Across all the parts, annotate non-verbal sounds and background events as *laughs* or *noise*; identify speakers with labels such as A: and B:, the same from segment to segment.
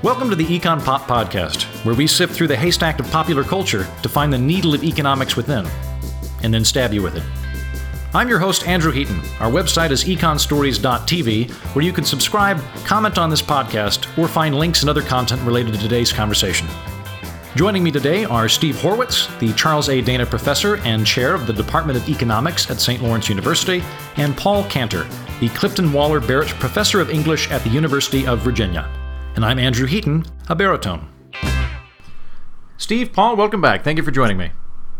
A: Welcome to the Econ Pop Podcast, where we sift through the haystack of popular culture to find the needle of economics within, and then stab you with it. I'm your host, Andrew Heaton. Our website is econstories.tv, where you can subscribe, comment on this podcast, or find links and other content related to today's conversation. Joining me today are Steve Horwitz, the Charles A. Dana Professor and Chair of the Department of Economics at St. Lawrence University, and Paul Cantor, the Clifton Waller Barrett Professor of English at the University of Virginia and I'm Andrew Heaton, a baritone. Steve, Paul, welcome back. Thank you for joining me.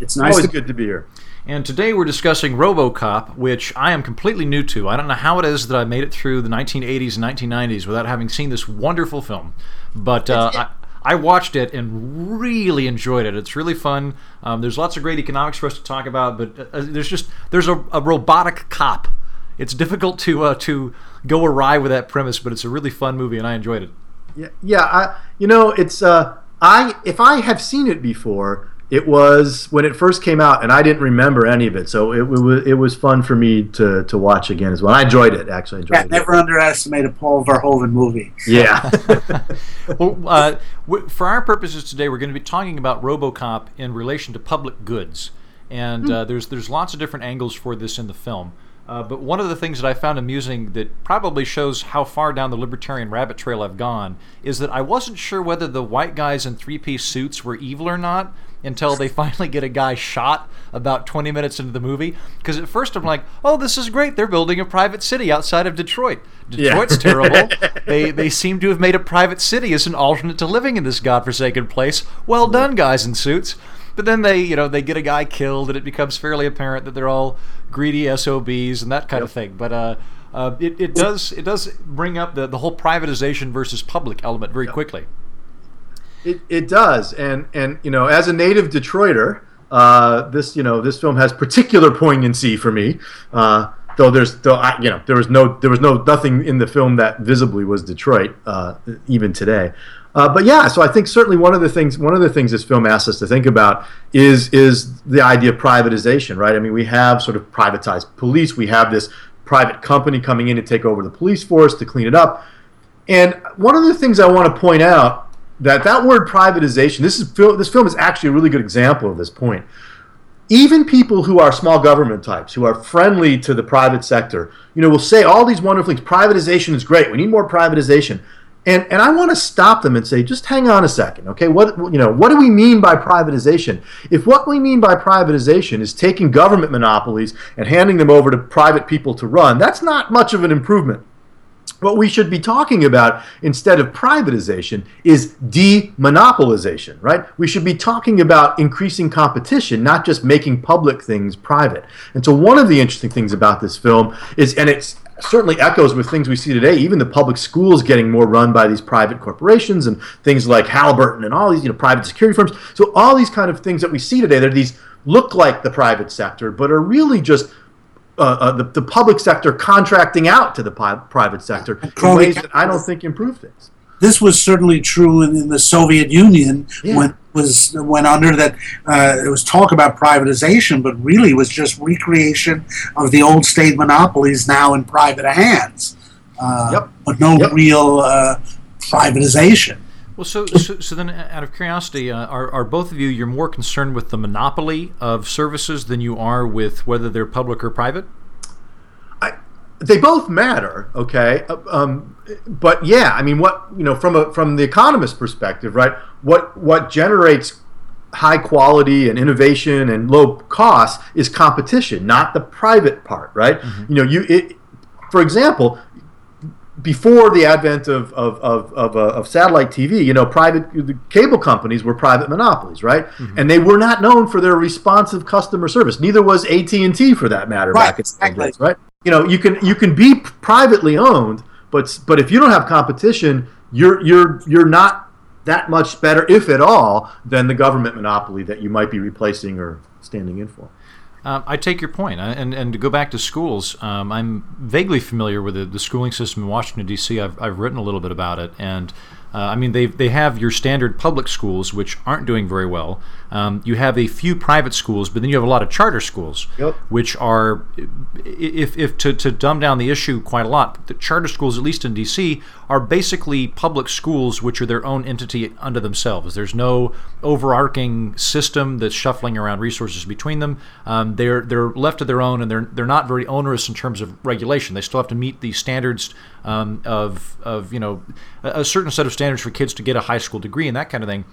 B: It's nice. Always to, good to be here.
A: And today we're discussing RoboCop, which I am completely new to. I don't know how it is that I made it through the 1980s and 1990s without having seen this wonderful film, but uh, I, I, watched it and really enjoyed it. It's really fun. Um, there's lots of great economics for us to talk about, but uh, there's just there's a, a robotic cop. It's difficult to uh, to go awry with that premise, but it's a really fun movie, and I enjoyed it.
B: Yeah, yeah. I, you know, it's uh, I if I have seen it before, it was when it first came out, and I didn't remember any of it. So it, it was it was fun for me to, to watch again as well. I enjoyed it actually. Enjoyed
C: yeah, it. Never underestimate a Paul Verhoeven movie.
B: Yeah. *laughs*
A: well, uh, for our purposes today, we're going to be talking about RoboCop in relation to public goods, and mm. uh, there's there's lots of different angles for this in the film. Uh, but one of the things that I found amusing that probably shows how far down the libertarian rabbit trail I've gone is that I wasn't sure whether the white guys in three piece suits were evil or not until they *laughs* finally get a guy shot about 20 minutes into the movie. Because at first I'm like, oh, this is great. They're building a private city outside of Detroit. Detroit's yeah. terrible. *laughs* they, they seem to have made a private city as an alternate to living in this godforsaken place. Well done, guys in suits. But then they, you know, they get a guy killed, and it becomes fairly apparent that they're all greedy SOBs and that kind yep. of thing. But uh, uh, it, it does it does bring up the, the whole privatization versus public element very yep. quickly.
B: It, it does, and and you know, as a native Detroiter, uh, this you know this film has particular poignancy for me. Uh, though there's though I, you know there was no there was no nothing in the film that visibly was Detroit uh, even today. Uh, but yeah, so I think certainly one of the things one of the things this film asks us to think about is is the idea of privatization, right? I mean, we have sort of privatized police. We have this private company coming in to take over the police force to clean it up. And one of the things I want to point out that that word privatization, this is this film is actually a really good example of this point. Even people who are small government types, who are friendly to the private sector, you know, will say all these wonderful things. Privatization is great. We need more privatization. And, and I want to stop them and say, just hang on a second, okay? What you know, what do we mean by privatization? If what we mean by privatization is taking government monopolies and handing them over to private people to run, that's not much of an improvement. What we should be talking about instead of privatization is demonopolization, right? We should be talking about increasing competition, not just making public things private. And so, one of the interesting things about this film is, and it's certainly echoes with things we see today. Even the public schools getting more run by these private corporations and things like Halliburton and all these you know private security firms. So all these kind of things that we see today, they're these look like the private sector, but are really just uh, uh, the, the public sector contracting out to the private sector in ways that I don't think improve things.
C: This was certainly true in, in the Soviet Union yeah. when was went under that uh, it was talk about privatization, but really was just recreation of the old state monopolies now in private hands. Uh, yep. But no yep. real uh, privatization.
A: Well, so, so, so then, out of curiosity, uh, are, are both of you you're more concerned with the monopoly of services than you are with whether they're public or private?
B: They both matter, okay. Uh, um, but yeah, I mean, what you know from a from the economist perspective, right? What what generates high quality and innovation and low cost is competition, not the private part, right? Mm-hmm. You know, you it, for example, before the advent of of, of, of, uh, of, satellite TV, you know, private the cable companies were private monopolies, right? Mm-hmm. And they were not known for their responsive customer service. Neither was AT and T, for that matter, right, back in the days, right? You know you can you can be privately owned, but but if you don't have competition, you're you're you're not that much better, if at all, than the government monopoly that you might be replacing or standing in for.
A: Um, I take your point, and and to go back to schools, um, I'm vaguely familiar with the, the schooling system in Washington D.C. I've I've written a little bit about it, and Uh, I mean, they they have your standard public schools, which aren't doing very well. Um, you have a few private schools, but then you have a lot of charter schools,
B: Yep.
A: which are, if, if to, to dumb down the issue quite a lot, the charter schools, at least in D.C., are basically public schools, which are their own entity unto themselves. There's no overarching system that's shuffling around resources between them. Um, they're they're left to their own, and they're they're not very onerous in terms of regulation. They still have to meet the standards um, of of you know a, a certain set of standards for kids to get a high school degree and that kind of thing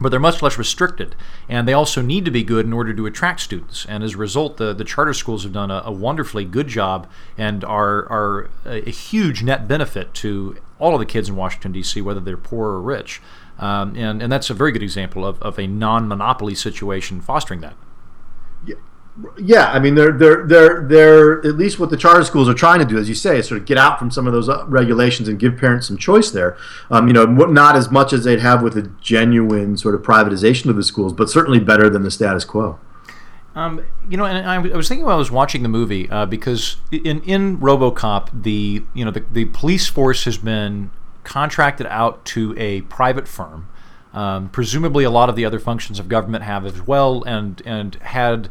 A: but they're much less restricted. And they also need to be good in order to attract students. And as a result, the, the charter schools have done a, a wonderfully good job and are, are a, a, huge net benefit to all of the kids in Washington, D.C., whether they're poor or rich. Um, and, and that's a very good example of, of a non monopoly situation fostering that.
B: Yeah. Yeah, I mean, they're they're they're they're at least what the charter schools are trying to do, as you say, is sort of get out from some of those uh, regulations and give parents some choice there. Um, you know, not as much as they'd have with a genuine sort of privatization of the schools, but certainly better than the status quo.
A: Um, you know, and I, I, was thinking while I was watching the movie uh, because in in RoboCop, the you know the, the police force has been contracted out to a private firm. Um, presumably, a lot of the other functions of government have as well, and and had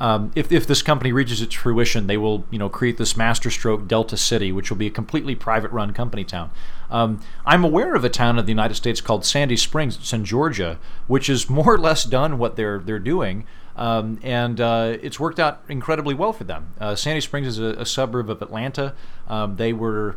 A: um, if, if this company reaches its fruition, they will you know create this masterstroke Delta City, which will be a completely private-run company town. Um, I'm aware of a town in the United States called Sandy Springs. It's in Georgia, which is *laughs* more or less done what they're they're doing. Um, and uh, it's worked out incredibly well for them. Uh, Sandy Springs is a, a suburb of Atlanta. Um, they were,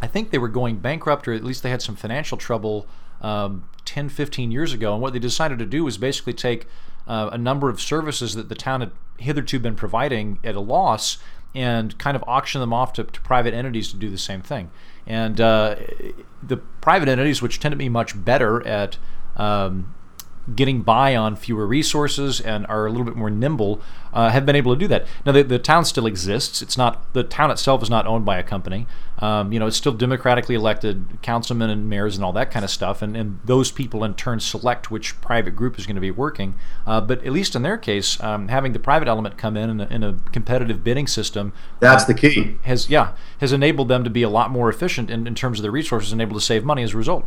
A: I think, they were going bankrupt, or at least they had some financial trouble um, 10, 15 years ago. And what they decided to do was basically take uh, a number of services that the town had hitherto been providing at a loss and kind of auction them off to, to private entities to do the same thing. And uh, the private entities, which tend to be much better at um, getting by on fewer resources and are a little bit more nimble uh, have been able to do that. Now the, the town still exists. It's not the town itself is not owned by a company. Um, you know, it's still democratically elected councilmen and mayors and all that kind of stuff, and, and those people in turn select which private group is going to be working. Uh, but at least in their case, um, having the private element come in in a, in a competitive bidding system
B: that's uh, the key
A: has yeah has enabled them to be a lot more efficient in, in terms of their resources and able to save money as a result.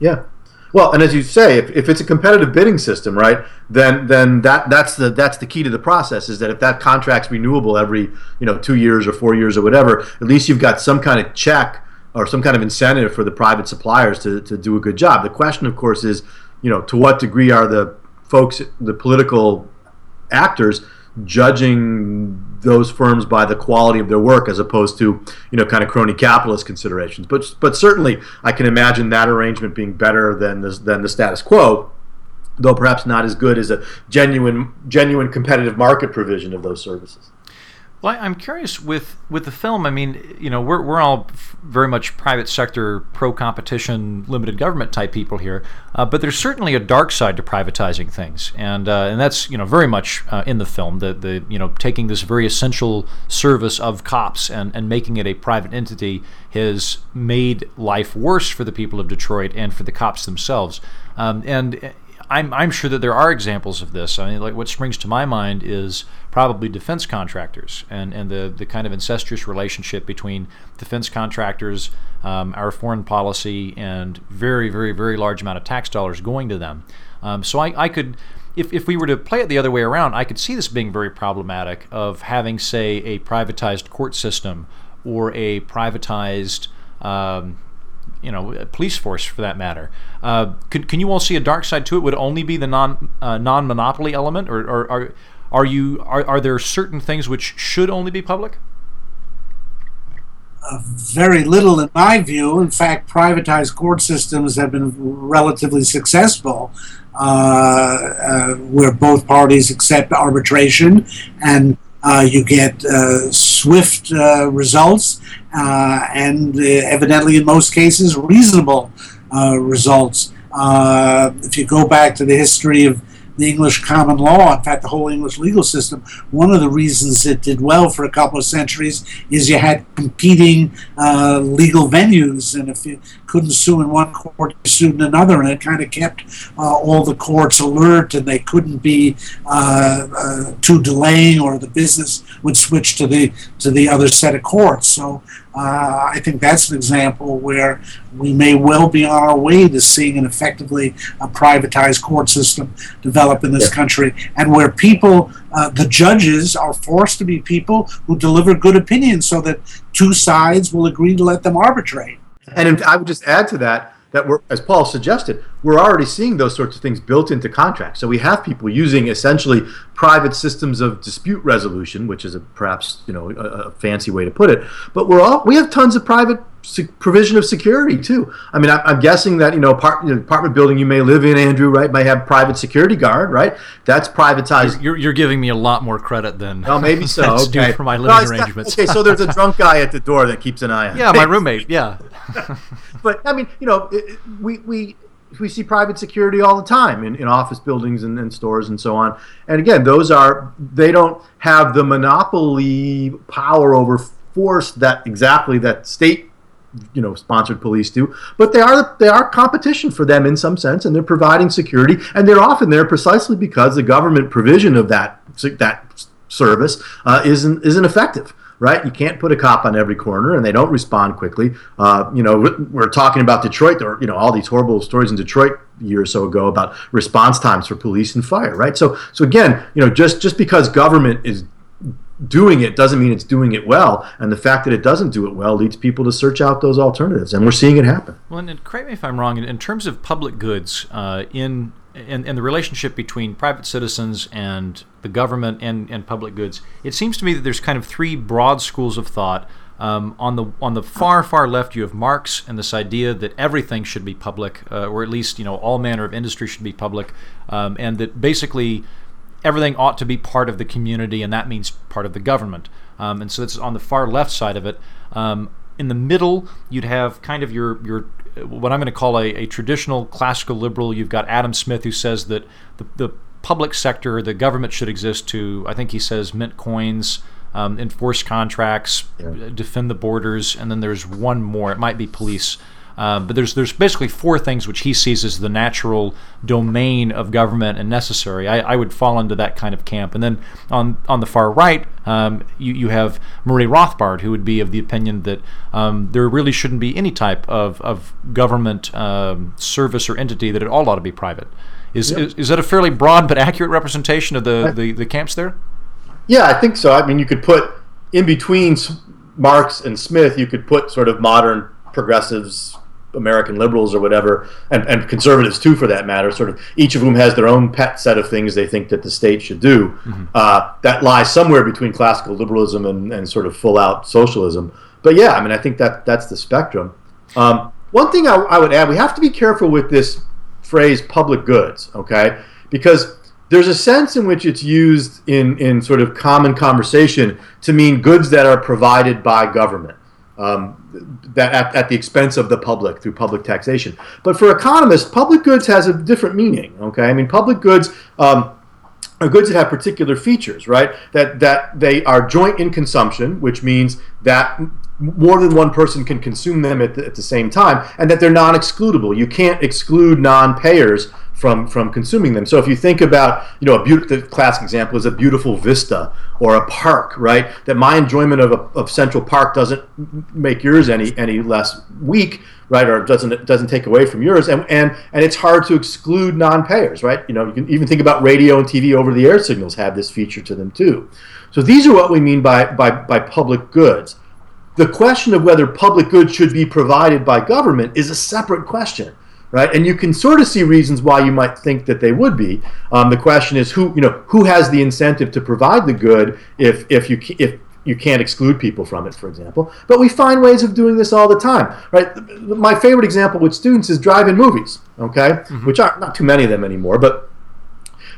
B: Yeah, well, and as you say, if, if it's a competitive bidding system, right, then then that that's the that's the key to the process is that if that contract's renewable every you know two years or four years or whatever, at least you've got some kind of check or some kind of incentive for the private suppliers to, to do a good job. The question, of course, is you know to what degree are the folks, the political actors, judging those firms by the quality of their work as opposed to you know kind of crony capitalist considerations. But but certainly I can imagine that arrangement being better than the, than the status quo, though perhaps not as good as a genuine genuine competitive market provision of those services.
A: Well, I'm curious with with the film. I mean, you know, we're we're all very much private sector, pro competition, limited government type people here, uh, but there's certainly a dark side to privatizing things, and uh, and that's you know very much uh, in the film. The the you know taking this very essential service of cops and and making it a private entity has made life worse for the people of Detroit and for the cops themselves. Um, and I'm, I'm sure that there are examples of this. I mean, like what springs to my mind is probably defense contractors and, and the, the kind of incestuous relationship between defense contractors, um, our foreign policy, and very, very, very large amount of tax dollars going to them. Um, so I, I could, if, if we were to play it the other way around, I could see this being very problematic of having, say, a privatized court system or a privatized um, you know, police force for that matter. Uh, can, can you all see a dark side to it? Would it only be the non uh, non monopoly element, or, or are are you are, are there certain things which should only be public?
C: Uh, very little, in my view. In fact, privatized court systems have been relatively successful, uh, uh, where both parties accept arbitration and you get uh, swift uh, results uh, and uh, evidently, in most cases, reasonable uh, results. if you go back to the history of the English common law, in fact, the whole English legal system, one of the reasons it did well for a couple of centuries is you had competing uh, legal venues, and if you couldn't sue in one court, you sued in another, and it kind of kept uh, all the courts alert, and they couldn't be uh, uh too delaying, or the business would switch to the to the other set of courts. So uh, I think that's an example where we may well be on our way to seeing an effectively a privatized court system develop in this yeah. country, and where people, uh, the judges, are forced to be people who deliver good opinions, so that two sides will agree to let them arbitrate.
B: And I would just add to that that we're, as Paul suggested, we're already seeing those sorts of things built into contracts. So we have people using essentially private systems of dispute resolution, which is a, perhaps you know a, a, fancy way to put it. But we're all we have tons of private provision of security too. I mean, I, am guessing that you know, you know, apartment building you may live in, Andrew, right, may have private security guard, right? That's privatized.
A: You're, you're giving me a lot more credit than.
B: Well, maybe *laughs* so. okay.
A: for my living no, arrangements.
B: okay, so there's a drunk guy at the door that keeps an eye on. *laughs*
A: Yeah, my roommate. Yeah. *laughs*
B: but I mean, you know, it, we we we see private security all the time in, in office buildings and, and, stores and so on. And again, those are they don't have the monopoly power over force that exactly that state you know sponsored police do but they are they are competition for them in some sense and they're providing security and they're often there precisely because the government provision of that that service uh, isn't isn't effective right? You can't put a cop on every corner, and they don't respond quickly. Uh, you know, we're talking about Detroit. There, are, you know, all these horrible stories in Detroit a year or so ago about response times for police and fire, right? So, so again, you know, just just because government is doing it doesn't mean it's doing it well, and the fact that it doesn't do it well leads people to search out those alternatives, and we're seeing it happen.
A: Well, and correct me if I'm wrong. In, terms of public goods, uh, in and, and the relationship between private citizens and the government and, and public goods, it seems to me that there's kind of three broad schools of thought. Um, on the on the far far left, you have Marx and this idea that everything should be public, uh, or at least you know all manner of industry should be public, um, and that basically everything ought to be part of the community, and that means part of the government. Um, and so that's on the far left side of it. Um, in the middle, you'd have kind of your your what I'm going to call a, a traditional classical liberal. You've got Adam Smith who says that the, the public sector, the government should exist to, I think he says, mint coins, um, enforce contracts, yeah. defend the borders, and then there's one more. It might be police. Um, but there's there's basically four things which he sees as the natural domain of government and necessary. I, I would fall into that kind of camp. And then on on the far right, um, you you have Murray Rothbard, who would be of the opinion that um, there really shouldn't be any type of of government um, service or entity that it all ought to be private. Is, yep. is, is that a fairly broad but accurate representation of the, the, the camps there?
B: Yeah, I think so. I mean, you could put in between Marx and Smith, you could put sort of modern progressives American liberals or whatever, and, and conservatives too, for that matter, sort of each of whom has their own pet set of things they think that the state should do. Mm-hmm. Uh, that lies somewhere between classical liberalism and, and sort of full out socialism. But yeah, I mean, I think that that's the spectrum. Um, one thing I, I would add, we have to be careful with this phrase "public goods," okay? Because there's a sense in which it's used in, in sort of common conversation to mean goods that are provided by government um, that at, at, the expense of the public through public taxation. But for economists, public goods has a different meaning. Okay, I mean public goods. Um, are goods that have particular features, right? That that they are joint in consumption, which means that more than one person can consume them at the, at the same time, and that they're non-excludable. You can't exclude non-payers from from consuming them. So if you think about, you know, a beautiful the classic example is a beautiful vista or a park, right? That my enjoyment of, a, of Central Park doesn't make yours any any less weak, right? Or doesn't doesn't take away from yours. And and and it's hard to exclude non-payers, right? You know, you can even think about radio and TV over-the-air signals have this feature to them too. So these are what we mean by by by public goods. The question of whether public goods should be provided by government is a separate question right? And you can sort of see reasons why you might think that they would be. Um, the question is who you know who has the incentive to provide the good if if you if you can't exclude people from it, for example. But we find ways of doing this all the time, right? My favorite example with students is drive-in movies, okay, mm-hmm. which are not too many of them anymore, but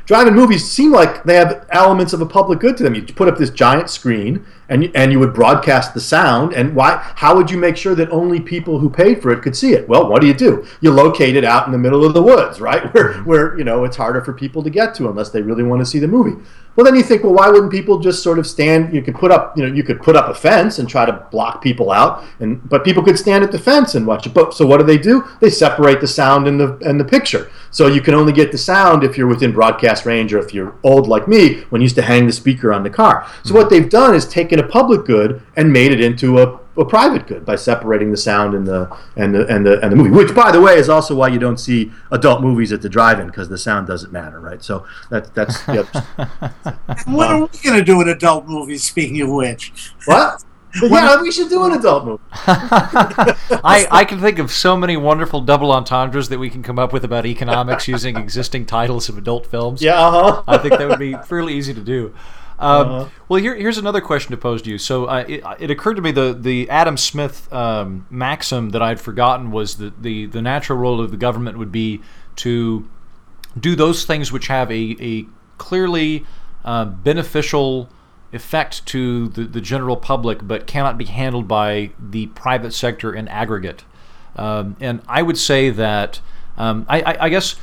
B: drive-in movies seem like they have elements of a public good to them. You put up this giant screen and and you would broadcast the sound. And why? How would you make sure that only people who paid for it could see it? Well, what do you do? You locate it out in the middle of the woods, right, *laughs* where where you know it's harder for people to get to unless they really want to see the movie. Well, then you think, well, why wouldn't people just sort of stand? You could put up, you know, you could put up a fence and try to block people out, and but people could stand at the fence and watch it. But so what do they do? They separate the sound and the and the picture. So you can only get the sound if you're within broadcast range, or if you're old like me, when you used to hang the speaker on the car. So mm-hmm. what they've done is taken a public good and made it into a a private good by separating the sound and the and the and the and the movie. Which, by the way, is also why you don't see adult movies at the drive-in because the sound doesn't matter, right? So that that's. The *laughs*
C: what are we going to do in adult movies? Speaking of which,
B: what? *laughs* yeah, we should do an adult movie. *laughs*
A: I, I can think of so many wonderful double entendres that we can come up with about economics using existing titles of adult films.
B: Yeah, uh-huh.
A: I think that would be fairly easy to do. Um, uh-huh. Well, here, here's another question to pose to you. So uh, it, it, occurred to me the the Adam Smith um, maxim that I'd forgotten was that the the natural role of the government would be to do those things which have a a clearly uh, beneficial effect to the, the general public, but cannot be handled by the private sector in aggregate. Um, and I would say that um, I, I, I, guess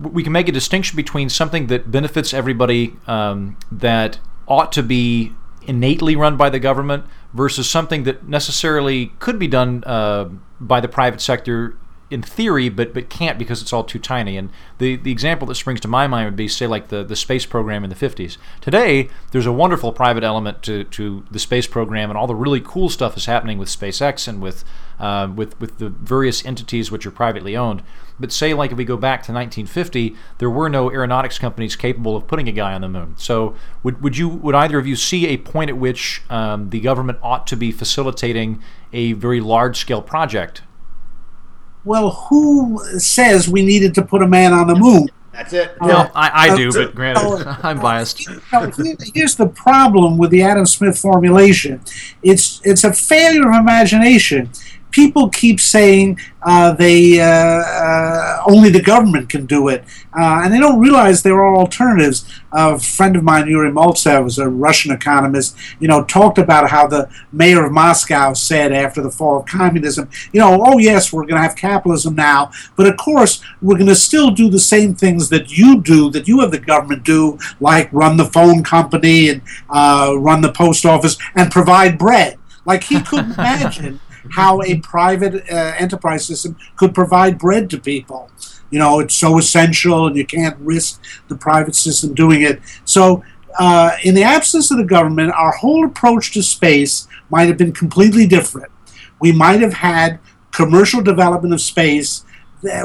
A: we can make a distinction between something that benefits everybody um, that ought to be innately run by the government versus something that necessarily could be done uh, by the private sector in theory, but but can't because it's all too tiny. And the the example that springs to my mind would be say like the the space program in the 50s. Today, there's a wonderful private element to to the space program, and all the really cool stuff is happening with SpaceX and with uh, with with the various entities which are privately owned. But say like if we go back to 1950, there were no aeronautics companies capable of putting a guy on the moon. So would would you would either of you see a point at which um, the government ought to be facilitating a very large scale project
C: well, who says we needed to put a man on the moon?
B: That's it.
A: Uh, no, I, I do, but granted, *laughs* I'm biased.
C: here's the problem with the Adam Smith formulation: it's it's a failure of imagination people keep saying uh, they uh, uh, only the government can do it, uh, and they don't realize there are alternatives. A friend of mine, Yuri Maltsev, was a Russian economist. You know, talked about how the mayor of Moscow said after the fall of communism, you know, oh yes, we're going to have capitalism now, but of course we're going to still do the same things that you do, that you have the government do, like run the phone company and uh, run the post office and provide bread. Like he couldn't *laughs* imagine how a private uh, enterprise system could provide bread to people. You know, it's so essential, and you can't risk the private system doing it. So, uh, in the absence of the government, our whole approach to space might have been completely different. We might have had commercial development of space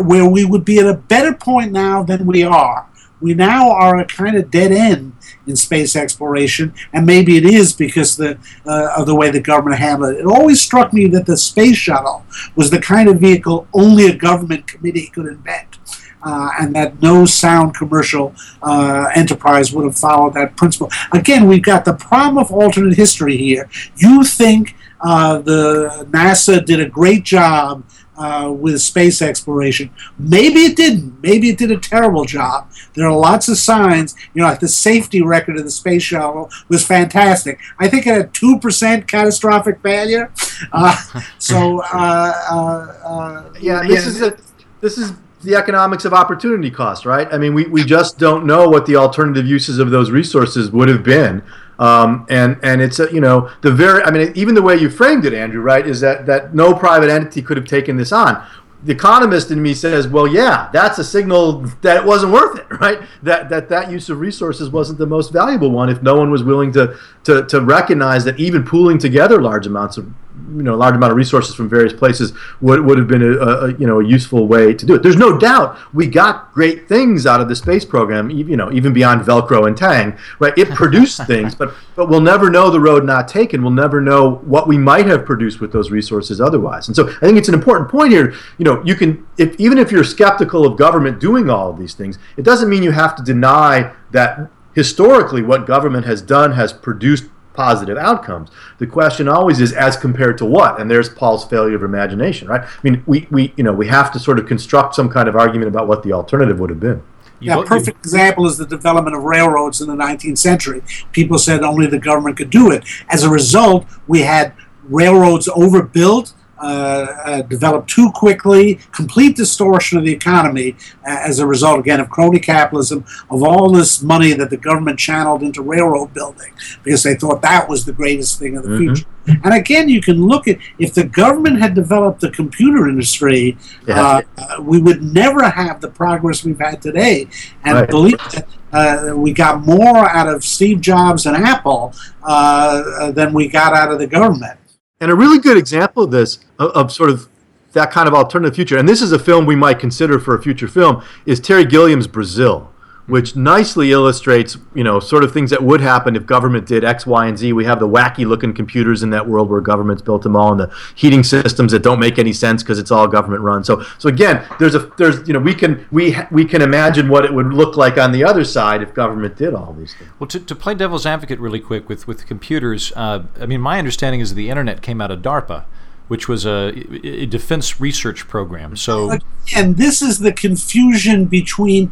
C: where we would be at a better point now than we are. We now are a kind of dead end in space exploration, and maybe it is because the, uh, of the way the government handled it. It always struck me that the space shuttle was the kind of vehicle only a government committee could invent. Uh, and that no sound commercial uh, enterprise would have followed that principle. Again, we've got the problem of alternate history here. You think uh, the NASA did a great job uh, with space exploration. Maybe it didn't. Maybe it did a terrible job. There are lots of signs. You know, like the safety record of the space shuttle was fantastic. I think it had two percent catastrophic failure. Uh, *laughs* so, uh, uh, uh
B: yeah, this is a, this is the economics of opportunity cost, right? I mean, we, we just don't know what the alternative uses of those resources would have been. Um, and and it's a, you know the very I mean even the way you framed it, Andrew, right, is that that no private entity could have taken this on. The economist in me says, well, yeah, that's a signal that it wasn't worth it, *laughs* right? That that that use of resources wasn't the most valuable one if no one was willing to to, to recognize that even pooling together large amounts of you know a large amount of resources from various places would, would have been a, a, you know a useful way to do it. There's no doubt we got great things out of the space program, you know even beyond Velcro and Tang. Right, it produced *laughs* things, but but we'll never know the road not taken. We'll never know what we might have produced with those resources otherwise. And so I think it's an important point here. You know, you can if even if you're skeptical of government doing all of these things, it doesn't mean you have to deny that historically what government has done has produced positive outcomes. The question always is as compared to what? And there's Paul's failure of imagination, right? I mean, we, we you know we have to sort of construct some kind of argument about what the alternative would have been.
C: Yeah, a perfect example is the development of railroads in the 19th century. People said only the government could do it. As a result, we had railroads overbuilt uh, uh, developed too quickly, complete distortion of the economy uh, as a result, again, of crony capitalism, of all this money that the government channeled into railroad building because they thought that was the greatest thing of the mm-hmm. future. And again, you can look at if the government had developed the computer industry, yeah. uh, we would never have the progress we've had today. And right. believe that uh, we got more out of Steve Jobs and Apple uh, than we got out of the government.
B: And a really good example of this, of, of, sort of that kind of alternative future, and this is a film we might consider for a future film, is Terry Gilliam's Brazil which nicely illustrates, you know, sort of things that would happen if government did X, Y, and Z. We have the wacky looking computers in that world where government's built them all, and the heating systems that don't make any sense because it's all government run. So, so again, there's a there's you know we can we we can imagine what it would look like on the other side if government did all these things.
A: Well, to, to play devil's advocate really quick with with computers, uh, I mean, my understanding is the internet came out of DARPA which was a, a, defense research program. So,
C: and this is the confusion between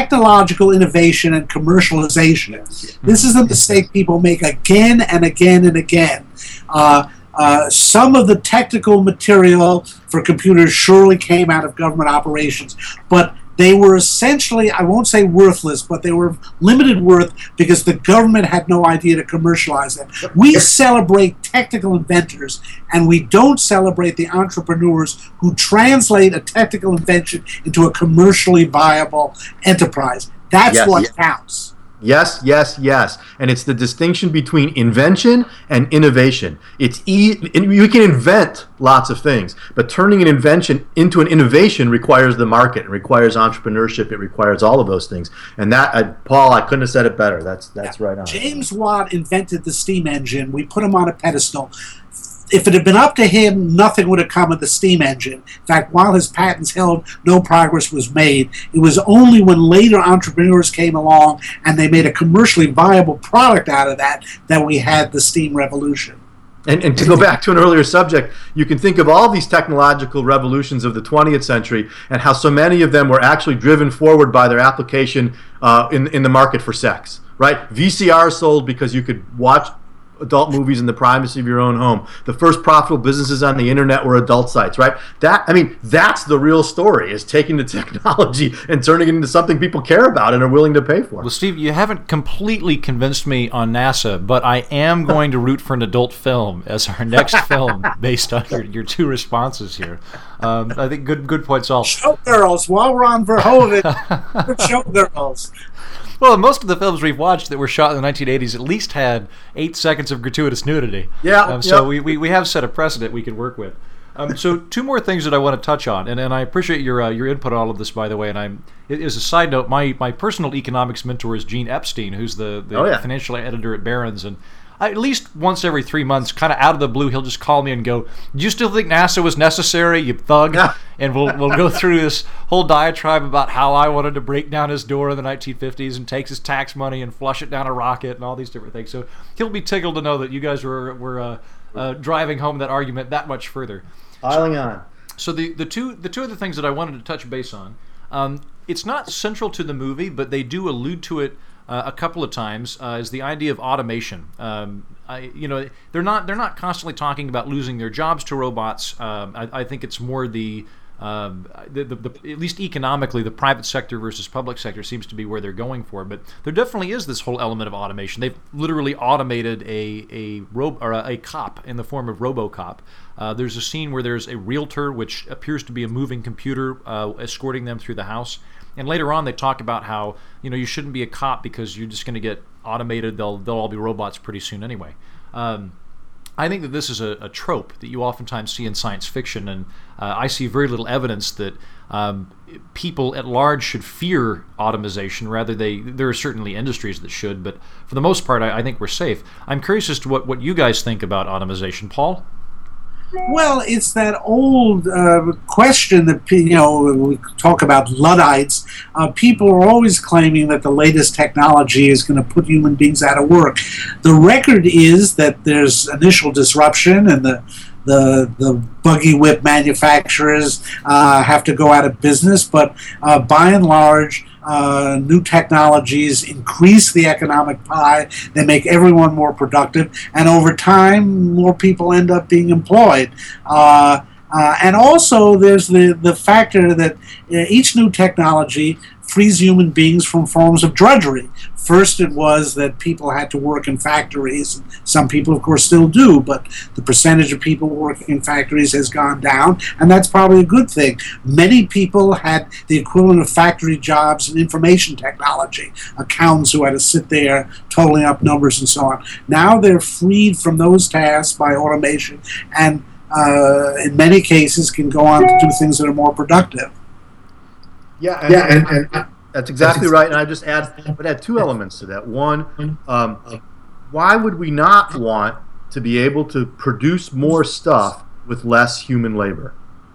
C: technological innovation and commercialization. This is a mistake people make again and again and again. Uh, uh, some of the technical material for computers surely came out of government operations, but they were essentially, I won't say worthless, but they were limited worth because the government had no idea to commercialize them. We celebrate technical inventors and we don't celebrate the entrepreneurs who translate a technical invention into a commercially viable enterprise. That's yes, what counts.
B: Yes, yes, yes. And it's the distinction between invention and innovation. It's e- you can invent lots of things, but turning an invention into an innovation requires the market, it requires entrepreneurship, it requires all of those things. And that, I, Paul, I couldn't have said it better. That's that's yeah. right on.
C: James Watt invented the steam engine. We put him on a pedestal if it had been up to him, nothing would have come of the steam engine. In fact, while his patents held, no progress was made. It was only when later entrepreneurs came along and they made a commercially viable product out of that that we had the steam revolution.
B: And, and to go back to an earlier subject, you can think of all these technological revolutions of the 20th century and how so many of them were actually driven forward by their application uh, in, in the market for sex right? VCR sold because you could watch adult movies in the privacy of your own home. The first profitable businesses on the internet were adult sites, right? That I mean, that's the real story: is taking the *laughs* technology and turning it into something people care about and are willing to pay for.
A: Well, Steve, you haven't completely convinced me on NASA, but I am going to root for an adult film as our next *laughs* film based on your, your two responses here. Um, I think good good points all.
C: Showgirls, while we're on Verhoeven, *laughs* showgirls.
A: Well, most of the films we've watched that were shot in the 1980s at least had eight seconds of gratuitous nudity.
B: Yeah. Um,
A: so we, we, we have set a precedent we can work with. Um, so *laughs* two more things that I want to touch on, and, and I appreciate your uh, your input on all of this, by the way. And I'm as a side note, my, my personal economics mentor is Gene Epstein, who's the, the oh, yeah. financial editor at Barron's, and at least once every three months, kind of out of the blue, he'll just call me and go, "Do you still think NASA was necessary, you thug?" And we'll we'll go through this whole diatribe about how I wanted to break down his door in the 1950s and take his tax money and flush it down a rocket and all these different things. So he'll be tickled to know that you guys were were uh, uh, driving home that argument that much further.
B: Piling on.
A: So the the two the two other things that I wanted to touch base on. Um, it's not central to the movie, but they do allude to it uh, a couple of times uh, is the idea of automation. Um, I, you know, they're not they're not constantly talking about losing their jobs to robots. Um, I, I, think it's more the, um, the, the, the, at least economically, the private sector versus public sector seems to be where they're going for. But there definitely is this whole element of automation. They've literally automated a a, ro- or a, a cop in the form of RoboCop. Uh, there's a scene where there's a realtor, which appears to be a moving computer, uh, escorting them through the house. And later on, they talk about how you know you shouldn't be a cop because you're just going to get automated. They'll they'll all be robots pretty soon anyway. Um, I think that this is a, a, trope that you oftentimes see in science fiction, and uh, I see very little evidence that um, people at large should fear automation. Rather, they there are certainly industries that should, but for the most part, I, I think we're safe. I'm curious as to what, what you guys think about automation, Paul.
C: Well, it's that old uh, question that you know we talk about luddites. Uh, people are always claiming that the latest technology is going to put human beings out of work. The record is that there's initial disruption, and the the the buggy whip manufacturers uh, have to go out of business. But uh, by and large, uh, new technologies increase the economic pie. They make everyone more productive, and over time, more people end up being employed. Uh, Uh, and also, there's the, the factor that uh, each new technology frees human beings from forms of drudgery. First, it was that people had to work in factories. Some people, of course, still do, but the percentage of people working in factories has gone down, and that's probably a good thing. Many people had the equivalent of factory jobs in information technology, accountants who had to sit there totaling up numbers and so on. Now they're freed from those tasks by automation, and uh, in many cases, can go on to do things that are more productive.
B: Yeah, and, yeah, and, and, and that's exactly right. And I just add, but add two elements to that. One, um, why would we not want to be able to produce more stuff with less human labor?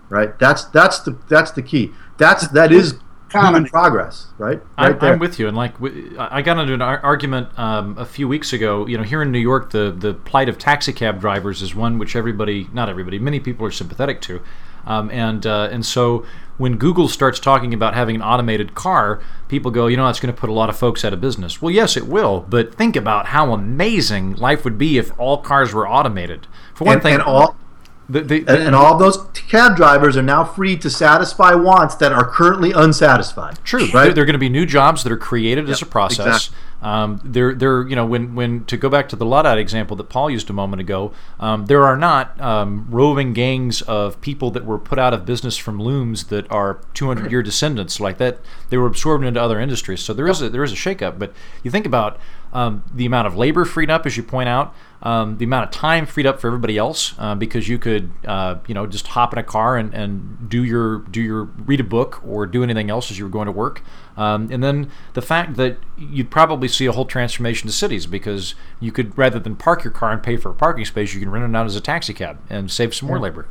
B: Right. That's that's the that's the key. That's that is common progress, right?
A: right I'm, I'm, with you, and like I got into an argument um, a few weeks ago. You know, here in New York, the the plight of taxi cab drivers is one which everybody, not everybody, many people are sympathetic to, um, and uh, and so when Google starts talking about having an automated car, people go, you know, that's going to put a lot of folks out of business. Well, yes, it will, but think about how amazing life would be if all cars were automated. For one
B: and,
A: thing,
B: and all. The, the, and, and, all those cab drivers are now free to satisfy wants that are currently unsatisfied.
A: True, right? There, there are going to be new jobs that are created yep, as a process. Exactly. Um, there, there, you know, when, when to go back to the Luddite example that Paul used a moment ago, um, there are not um, roving gangs of people that were put out of business from looms that are 200 year descendants like that. They were absorbed into other industries, so there is a, there is a shakeup. But you think about um, the amount of labor freed up, as you point out, um, the amount of time freed up for everybody else, uh, because you could, uh, you know, just hop in a car and, and do your do your read a book or do anything else as you were going to work, um, and then the fact that you'd probably see a whole transformation to cities because you could rather than park your car and pay for a parking space, you can rent it out as a taxi cab and save some more labor.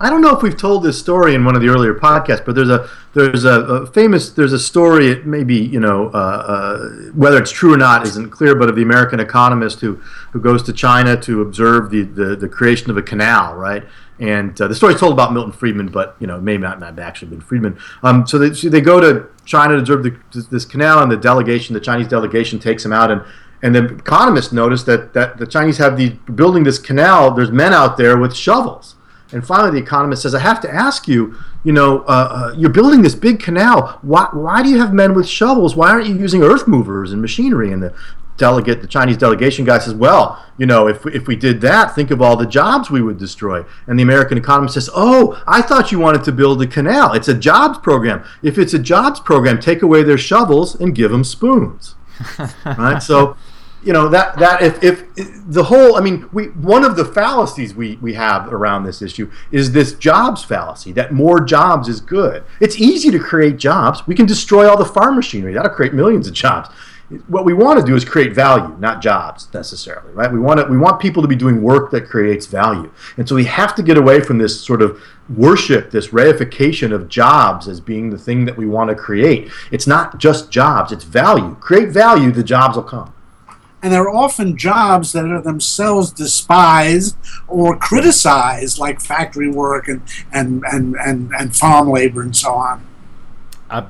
B: I don't know if we've told this story in one of the earlier podcasts, but there's a there's a, a famous there's a story. It maybe you know uh, uh, whether it's true or not isn't clear, but of the American economist who who goes to China to observe the the, the creation of a canal, right? And uh, the story's told about Milton Friedman, but you know may not, not actually been Friedman. Um, so, they, so they go to China to observe the, this canal, and the delegation, the Chinese delegation, takes them out and and the economists notice that, that the Chinese have the building this canal. There's men out there with shovels, and finally, the economist says, I have to ask you, you know, uh, uh, you're building this big canal. Why, why do you have men with shovels? Why aren't you using earth movers and machinery? And the delegate, the Chinese delegation guy says, well, you know, if, if we did that, think of all the jobs we would destroy. And the American economist says, oh, I thought you wanted to build a canal. It's a jobs program. If it's a jobs program, take away their shovels and give them spoons. *laughs* right? So you know that that if, if the whole i mean we one of the fallacies we we have around this issue is this jobs fallacy that more jobs is good. It's easy to create jobs. We can destroy all the farm machinery. That'll create millions of jobs. What we want to do is create value not jobs necessarily right? We want to we want people to be doing work that creates value. And so we have to get away from this sort of worship this reification of jobs as being the thing that we want to create. It's not just jobs it's value. Create value the jobs will come
C: and they're often jobs that are themselves despised or criticized, like factory work and and and and, and farm labor and so on.
A: Uh.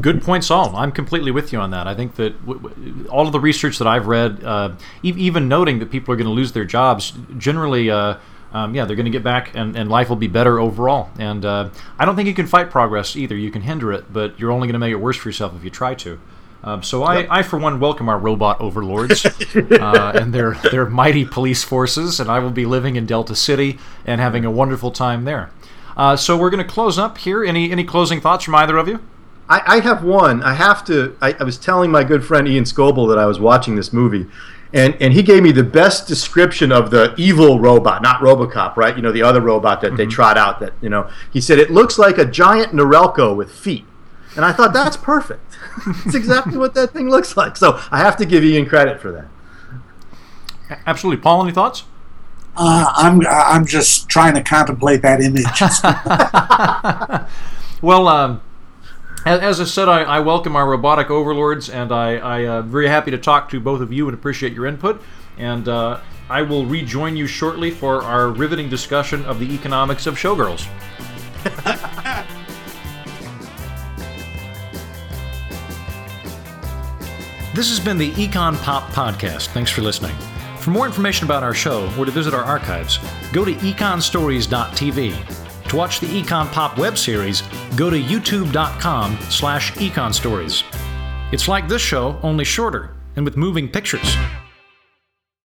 A: Good point, Saul. I'm completely with you on that. I think that w- w- all of the research that I've read, uh, e- even noting that people are going to lose their jobs, generally, uh, um, yeah, they're going to get back and, and life will be better overall. And uh, I don't think you can fight progress either. You can hinder it, but you're only going to make it worse for yourself if you try to. Um, so I, I, for one, welcome our robot overlords *laughs* uh, and their their mighty police forces, and I will be living in Delta City and having a wonderful time there. Uh, so we're going to close up here. Any any closing thoughts from either of you?
B: I, I have one. I have to. I, I, was telling my good friend Ian Scoble that I was watching this movie, and and he gave me the best description of the evil robot, not RoboCop, right? You know, the other robot that mm-hmm. they trot out. That you know, he said it looks like a giant Norelco with feet, and I thought that's perfect. *laughs* it's exactly what that thing looks like. So I have to give Ian credit for that.
A: Absolutely, Paul. Any thoughts?
C: Uh, I'm I'm just trying to contemplate that image. *laughs* *laughs*
A: well, um, as, I said, I, I, welcome our robotic overlords, and I, I am uh, very happy to talk to both of you and appreciate your input. And uh, I will rejoin you shortly for our riveting discussion of the economics of showgirls. This has been the Econ Pop Podcast. Thanks for listening. For more information about our show or to visit our archives, go to econstories.tv. To watch the Econ Pop web series, go to youtube.com slash econstories. It's like this show, only shorter and with moving pictures.